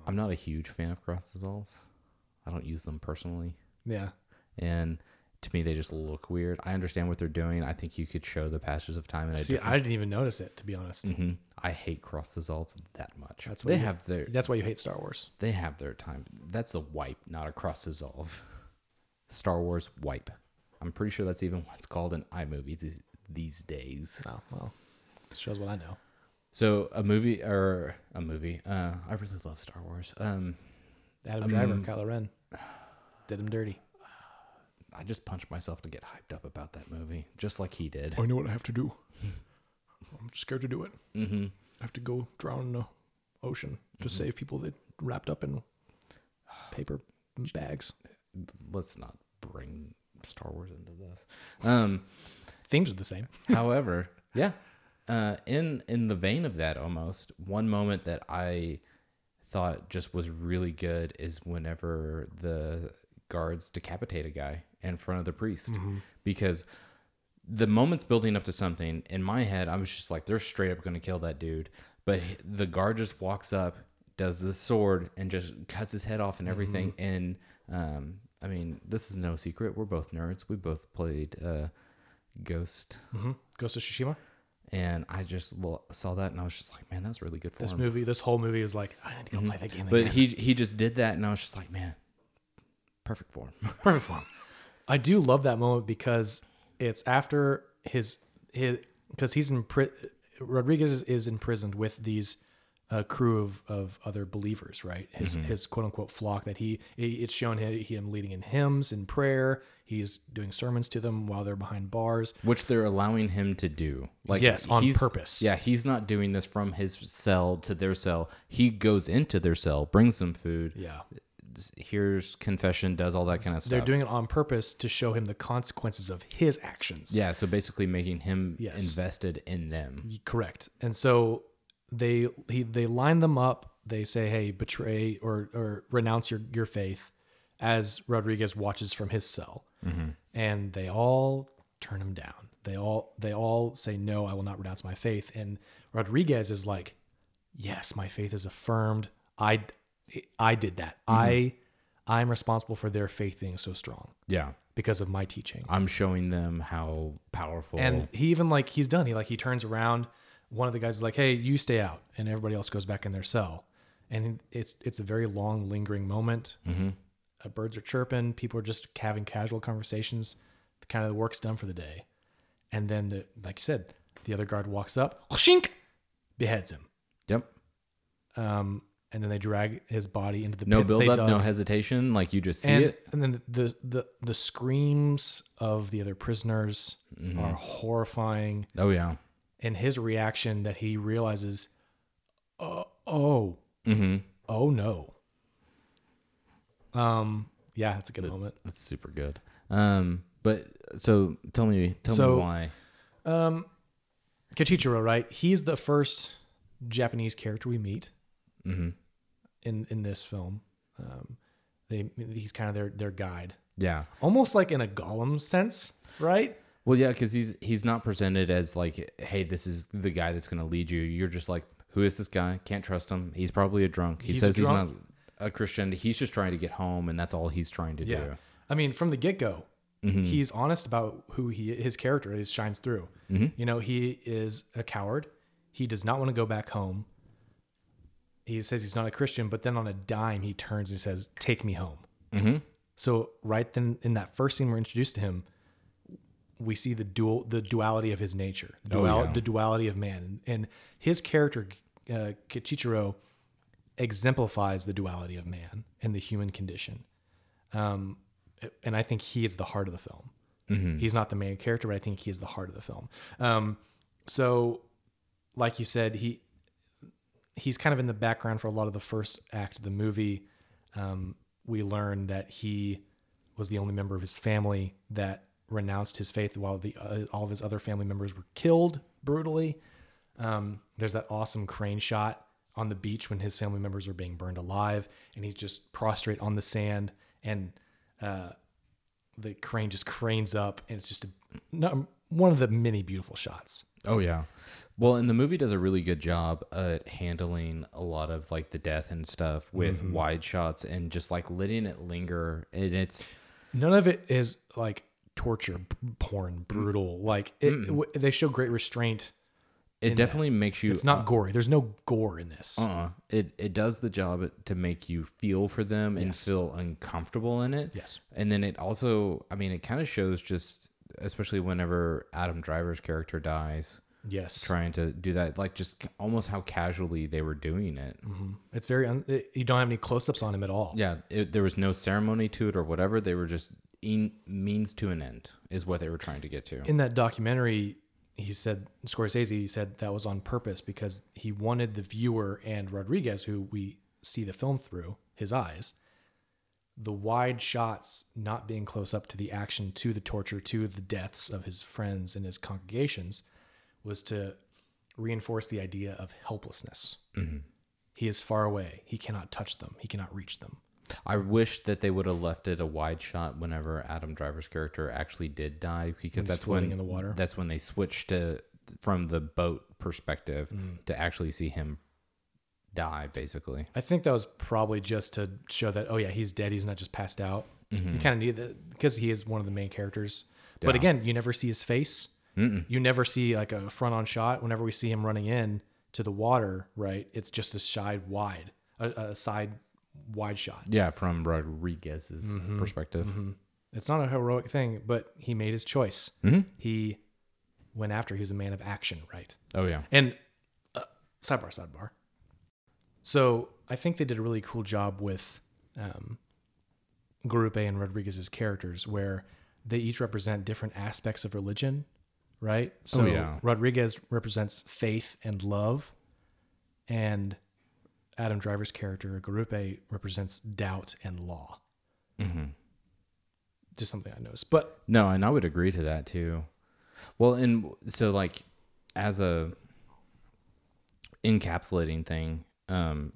I'm not a huge fan of cross dissolves. I don't use them personally. Yeah. and to me they just look weird. I understand what they're doing. I think you could show the passages of time in a See, different. I didn't even notice it to be honest. Mhm. I hate cross dissolves that much. That's what they you- have their That's why you hate Star Wars. they have their time. That's a wipe, not a cross dissolve. Star Wars wipe. I'm pretty sure that's even what's called an iMovie these, these days. Oh well, shows what I know. So a movie or a movie. Uh, I really love Star Wars. Um, Adam Driver, Kylo Ren, did him dirty. I just punched myself to get hyped up about that movie, just like he did. I know what I have to do. I'm scared to do it. Mm-hmm. I have to go drown in the ocean to save people that wrapped up in paper bags. Let's not bring Star Wars into this. Um, Themes are the same. However, yeah, uh, in in the vein of that, almost one moment that I thought just was really good is whenever the guards decapitate a guy in front of the priest, because the moments building up to something in my head, I was just like, they're straight up going to kill that dude, but the guard just walks up, does the sword, and just cuts his head off and everything, and um. I mean, this is no secret. We're both nerds. We both played uh, Ghost Mm-hmm. Ghost of Tsushima. and I just saw that and I was just like, man, that's really good for This him. movie, this whole movie is like, I need to go play that game Mm-hmm. But again. he he just did that and I was just like, man, perfect form. perfect form. I do love that moment because it's after his his because he's in pri- Rodrigues is, is imprisoned with these uh, crew of, of other believers, right? His his quote unquote flock that he it's shown him, him leading in hymns in prayer. He's doing sermons to them while they're behind bars. which they're allowing him to do. Like Yes, on purpose. Yeah, he's not doing this from his cell to their cell. He goes into their cell, brings them food, Yeah, hears confession, does all that kind of stuff. they're doing it on purpose to show him the consequences of his actions. yeah, so basically making him Yes. invested in them. Correct. And so they he they line them up. They say, "Hey, betray or or renounce your your faith," as Rodrigues watches from his cell, mm-hmm. and they all turn him down. They all they all say, "No, I will not renounce my faith." And Rodrigues is like, "Yes, my faith is affirmed. I I did that. I I'm responsible for their faith being so strong Yeah. because of my teaching." I'm showing them how powerful And he even like he's done. He like he turns around. One of the guys is like, "Hey, you stay out," and everybody else goes back in their cell. And it's it's a very long, lingering moment. Mm-hmm. Uh, birds are chirping. People are just having casual conversations. The kind of the work's done for the day. And then, the, like you said, the other guard walks up, shink, beheads him. Yep. Um, and then they drag his body into the No pits build up, dug. no hesitation. Like you just see and, it. and then the, the the screams of the other prisoners Mm-hmm. are horrifying. Oh yeah. and his reaction that he realizes, oh, oh, Mm-hmm. oh no. Um, yeah, that's a good moment. That's super good. Um, but so tell me, tell So- me why. Um, Kachichiro, right? He's the first Japanese character we meet Mm-hmm. in in this film. Um, they he's kind of their their guide, Yeah. almost like in a Gollum sense, right? Well, yeah, because he's he's not presented as like, hey, this is the guy that's going to lead you. You're just like, who is this guy? Can't trust him. He's probably a drunk. He He's says he's not a Christian. He's just trying to get home, and that's all he's trying to do. I mean, from the get go, Mm-hmm. he's honest about who he his character is shines through. Mm-hmm. You know, he is a coward. He does not want to go back home. He says he's not a Christian, but then on a dime, he turns and says, "Take me home." Mm-hmm. So right then, in that first scene, we're introduced to him. We see the dual, the duality of his nature, the, Oh, yeah. the duality of man, and his character, uh, Kichijiro, exemplifies the duality of man and the human condition. Um, and I think he is the heart of the film. Mm-hmm. He's not the main character, but I think he is the heart of the film. Um, so, like you said, he he's kind of in the background for a lot of the first act of the movie. Um, we learn that he was the only member of his family that renounced his faith while the uh, all of his other family members were killed brutally. Um, there's that awesome crane shot on the beach when his family members are being burned alive, and he's just prostrate on the sand, and uh, the crane just cranes up, and it's just a, one of the many beautiful shots. Oh yeah. Well, and the movie does a really good job at handling a lot of like the death and stuff with Mm-hmm. wide shots and just like letting it linger. And it's None of it is like torture, porn, brutal. Like it, w- they show great restraint. it definitely makes you It's not gory. There's no gore in this. uh it it does the job to make you feel for them and feel uncomfortable in it. Yes. And then it also, I mean, it kind of shows just, especially whenever Adam Driver's character dies, Yes, trying to do that, like just almost how casually they were doing it. Mm-hmm. it's very. Un- it, you don't have any close-ups on him at all. Yeah, it, there was no ceremony to it or whatever. They were just in, means to an end, is what they were trying to get to. In that documentary, he said Scorsese. He said that was on purpose because he wanted the viewer and Rodrigues, who we see the film through his eyes, the wide shots not being close up to the action, to the torture, to the deaths of his friends and his congregations, was to reinforce the idea of helplessness. He is far away. He cannot touch them. He cannot reach them. I wish that they would have left it a wide shot whenever Adam Driver's character actually did die, because that's when in the water. That's when they switched to from the boat perspective Mm. to actually see him die, basically. I think that was probably just to show that oh yeah he's dead he's not just passed out. You kind of need that because he is one of the main characters. But again, you never see his face. You never see like a front on shot. Whenever we see him running in to the water, right? It's just a side wide, a, a side wide shot. Yeah, from Rodrigues's Mm-hmm. perspective. It's not a heroic thing, but he made his choice. He went after. He was a man of action, right? Oh yeah. And uh, sidebar, sidebar. So I think they did a really cool job with um, and Rodrigues's characters, where they each represent different aspects of religion, right? So yeah. Rodrigues represents faith and love, and Adam Driver's character Garupe represents doubt and law. Just something I noticed, but No, and I would agree to that too. Well, and so like as a encapsulating thing, um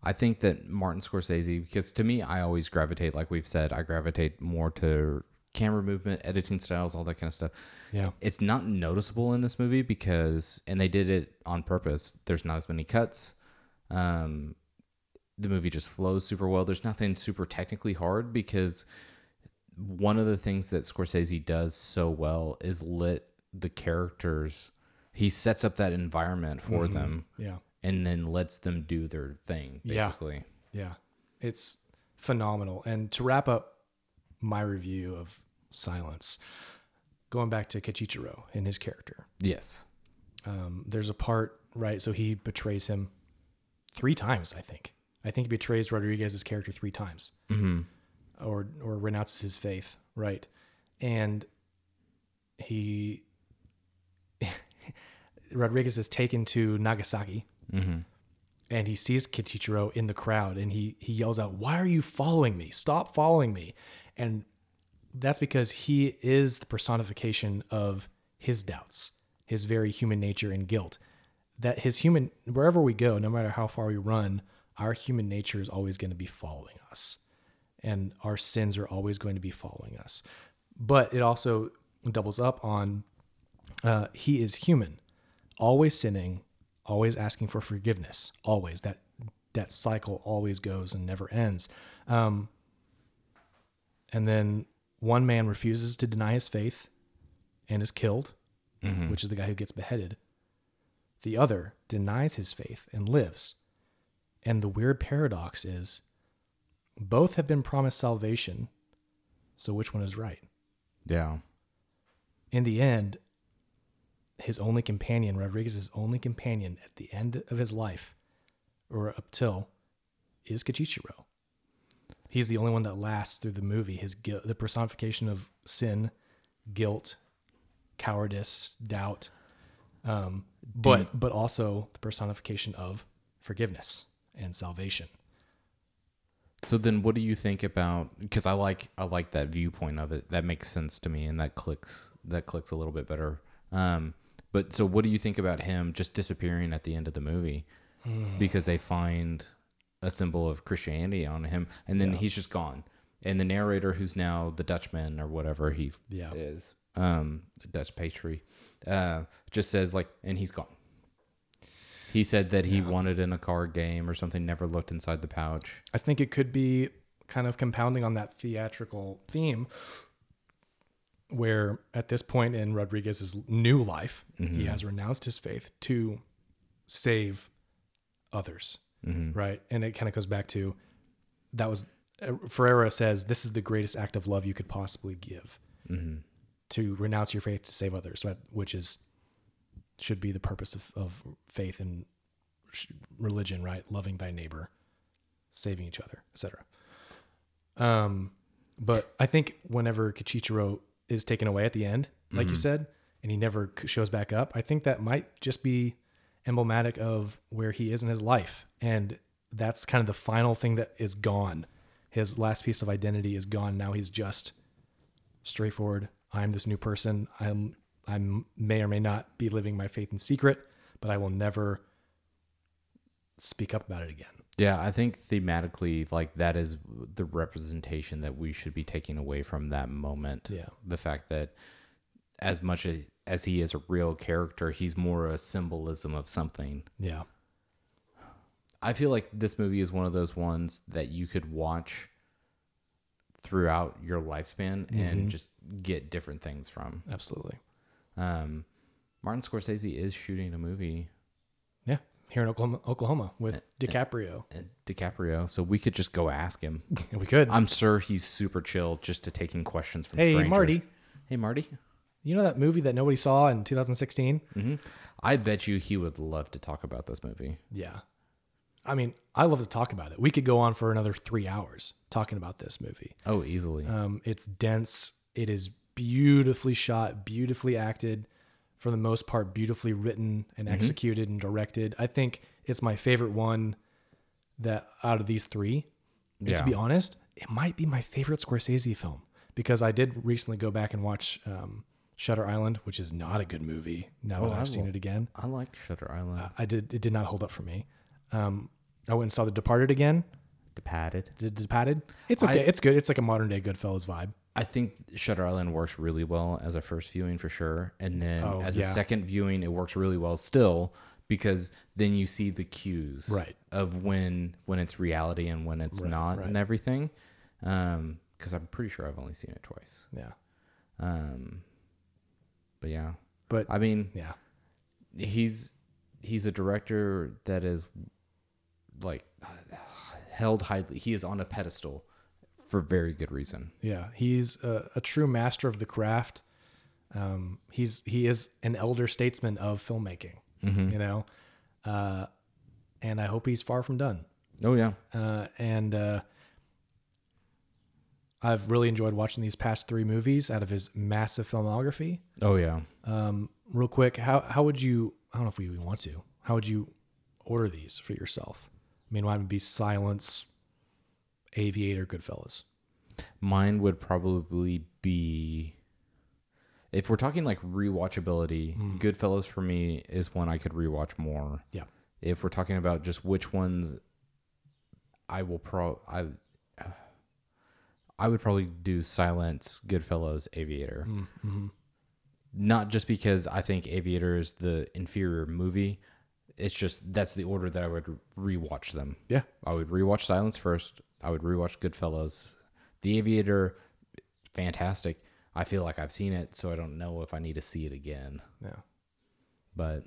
I think that Martin Scorsese because to me I always gravitate like we've said, I gravitate more to camera movement, editing styles, all that kind of stuff. yeah, It's not noticeable in this movie because and they did it on purpose. There's not as many cuts. Um the movie just flows super well. There's nothing super technically hard because one of the things that Scorsese does so well is lit the characters. He sets up that environment for them yeah. and then lets them do their thing, Yeah. Yeah, it's phenomenal. And to wrap up my review of Silence, going back to Kachichiro and his character, Yes. um, there's a part right. So he betrays him three times. I think. I think he betrays Rodrigues's character three times, hmm or or renounces his faith. Right, and he Rodrigues is taken to Nagasaki hmm and he sees Kichijiro in the crowd and he he yells out, "Why are you following me? Stop following me!" And that's because he is the personification of his doubts, his very human nature and guilt. That his human wherever we go, no matter how far we run, our human nature is always going to be following us. And our sins are always going to be following us. But it also doubles up on uh, he is human, always sinning, always asking for forgiveness, always that that cycle always goes and never ends. Um, and then one man refuses to deny his faith and is killed, mm-hmm. which is the guy who gets beheaded. The other denies his faith and lives. And the weird paradox is both have been promised salvation. So which one is right? Yeah. in the end, his only companion, Rodrigues's only companion at the end of his life, or up till, is Kachichiro. He's the only one that lasts through the movie. His guilt, the personification of sin, guilt, cowardice, doubt, um, but but also the personification of forgiveness and salvation. So then, what do you think about? Because I like I like that viewpoint of it. That makes sense to me, and that clicks that clicks a little bit better. Um, but so, what do you think about him just disappearing at the end of the movie because they find a symbol of Christianity on him, and then he's just gone. And the narrator, who's now the Dutchman or whatever he Yeah. is, um, Dutch pastry, uh, just says like, and he's gone. He said that he wanted in a card game or something, never looked inside the pouch. I think it could be kind of compounding on that theatrical theme where at this point in Rodrigues's new life, he has renounced his faith to save others. Right. And it kind of goes back to that was uh, Ferreira says this is the greatest act of love you could possibly give to renounce your faith to save others, right? which is should be the purpose of, of faith and religion, right? Loving thy neighbor, saving each other, etc. Um, but I think whenever Kichijiro is taken away at the end, like you said, and he never shows back up, I think that might just be emblematic of where he is in his life, and that's kind of the final thing that is gone. His last piece of identity is gone. Now he's just straightforward. I'm this new person. I'm I may or may not be living my faith in secret, but I will never speak up about it again. Yeah, I think thematically, like that is the representation that we should be taking away from that moment. Yeah. The fact that as much as, as he is a real character, he's more a symbolism of something. Yeah. I feel like this movie is one of those ones that you could watch throughout your lifespan and just get different things from. Absolutely. Um, Martin Scorsese is shooting a movie Yeah, here in Oklahoma, Oklahoma with DiCaprio. at DiCaprio, so we could just go ask him. we could. I'm sure he's super chill just to taking questions from hey, strangers. Marty, Hey, Marty. You know that movie that nobody saw in 2016? hmm I bet you he would love to talk about this movie. Yeah. I mean, I love to talk about it. We could go on for another three hours talking about this movie. Oh, easily. Um, it's dense. It is beautifully shot, beautifully acted, for the most part, beautifully written and executed and directed. I think it's my favorite one that out of these three. Yeah. to be honest, it might be my favorite Scorsese film because I did recently go back and watch um, Shutter Island, which is not a good movie. Now that I I've seen will- it again, I like Shutter Island. I did. It did not hold up for me. Um, I went and saw The Departed again. Departed. The Departed. It's okay. I- it's good. It's like a modern day Goodfellas vibe. I think Shutter Island works really well as a first viewing for sure, and then Oh, as yeah. a second viewing, it works really well still because then you see the cues Right. of when when it's reality and when it's not right. and everything. Um, because I'm pretty sure I've only seen it twice. Yeah. Um, but yeah, But I mean, yeah. he's he's a director that is like held highly. He is on a pedestal for very good reason. Yeah, he's a, a true master of the craft. Um, he's he is an elder statesman of filmmaking. You know, uh, and I hope he's far from done. Oh yeah, Uh, and uh, I've really enjoyed watching these past three movies out of his massive filmography. oh yeah. Um, real quick, how how would you? I don't know if we even want to. How would you order these for yourself? I mean, mine would be Silence, Aviator, Goodfellas. Mine would probably be if we're talking like rewatchability, Goodfellas for me is one I could rewatch more. Yeah. If we're talking about just which ones I will pro I I would probably do Silence, Goodfellas, Aviator. Mm, mm-hmm. Not just because I think Aviator is the inferior movie. It's just that's the order that I would rewatch them. Yeah. I would rewatch Silence first. I would rewatch Goodfellas. The Aviator, fantastic. I feel like I've seen it, so I don't know if I need to see it again. Yeah. But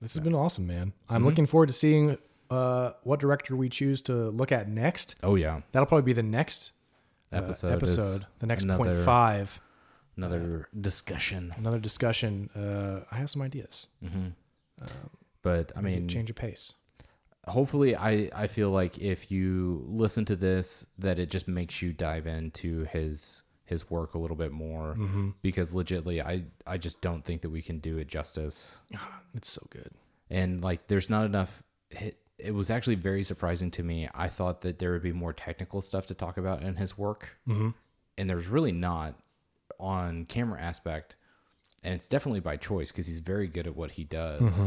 This has been awesome, man. I'm mm-hmm. looking forward to seeing uh, what director we choose to look at next. oh yeah, That'll probably be the next uh, episode. episode, the next another, point five. Another discussion. Another discussion. Uh, I have some ideas. But I mean, change of pace. hopefully, I I feel like if you listen to this, that it just makes you dive into his his work a little bit more because legitly, I I just don't think that we can do it justice. It's so good. and like there's not enough it, was actually very surprising to me i thought that there would be more technical stuff to talk about in his work mm-hmm. and there's really not on camera aspect and it's definitely by choice because he's very good at what he does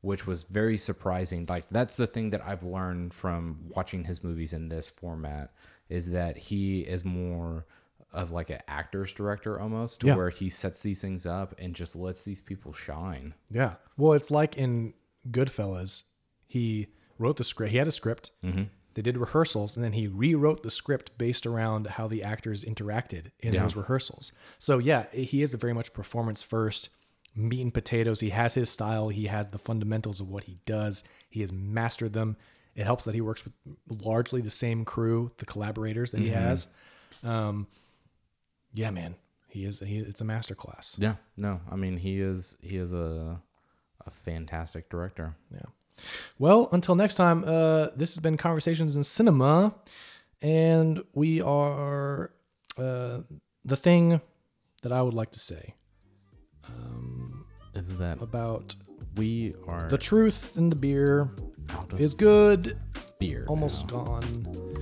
which was very surprising like that's the thing that i've learned from watching his movies in this format is that he is more of like an actor's director almost to Yeah. where he sets these things up and just lets these people shine Yeah. Well, it's like in Goodfellas. He wrote the script. He had a script. Mm-hmm. They did rehearsals, and then he rewrote the script based around how the actors interacted in Yeah. those rehearsals. So yeah, he is a very much performance first, meat and potatoes. He has his style. He has the fundamentals of what he does. He has mastered them. It helps that he works with largely the same crew, the collaborators that he has. Um, yeah, man, he is. He, it's a masterclass. Yeah, no, I mean he is he is a a fantastic director. Yeah. Well, until next time, uh, this has been Conversations in Cinema, and we are uh, the thing that I would like to say Is that about we are the truth in the beer is good, beer? almost gone.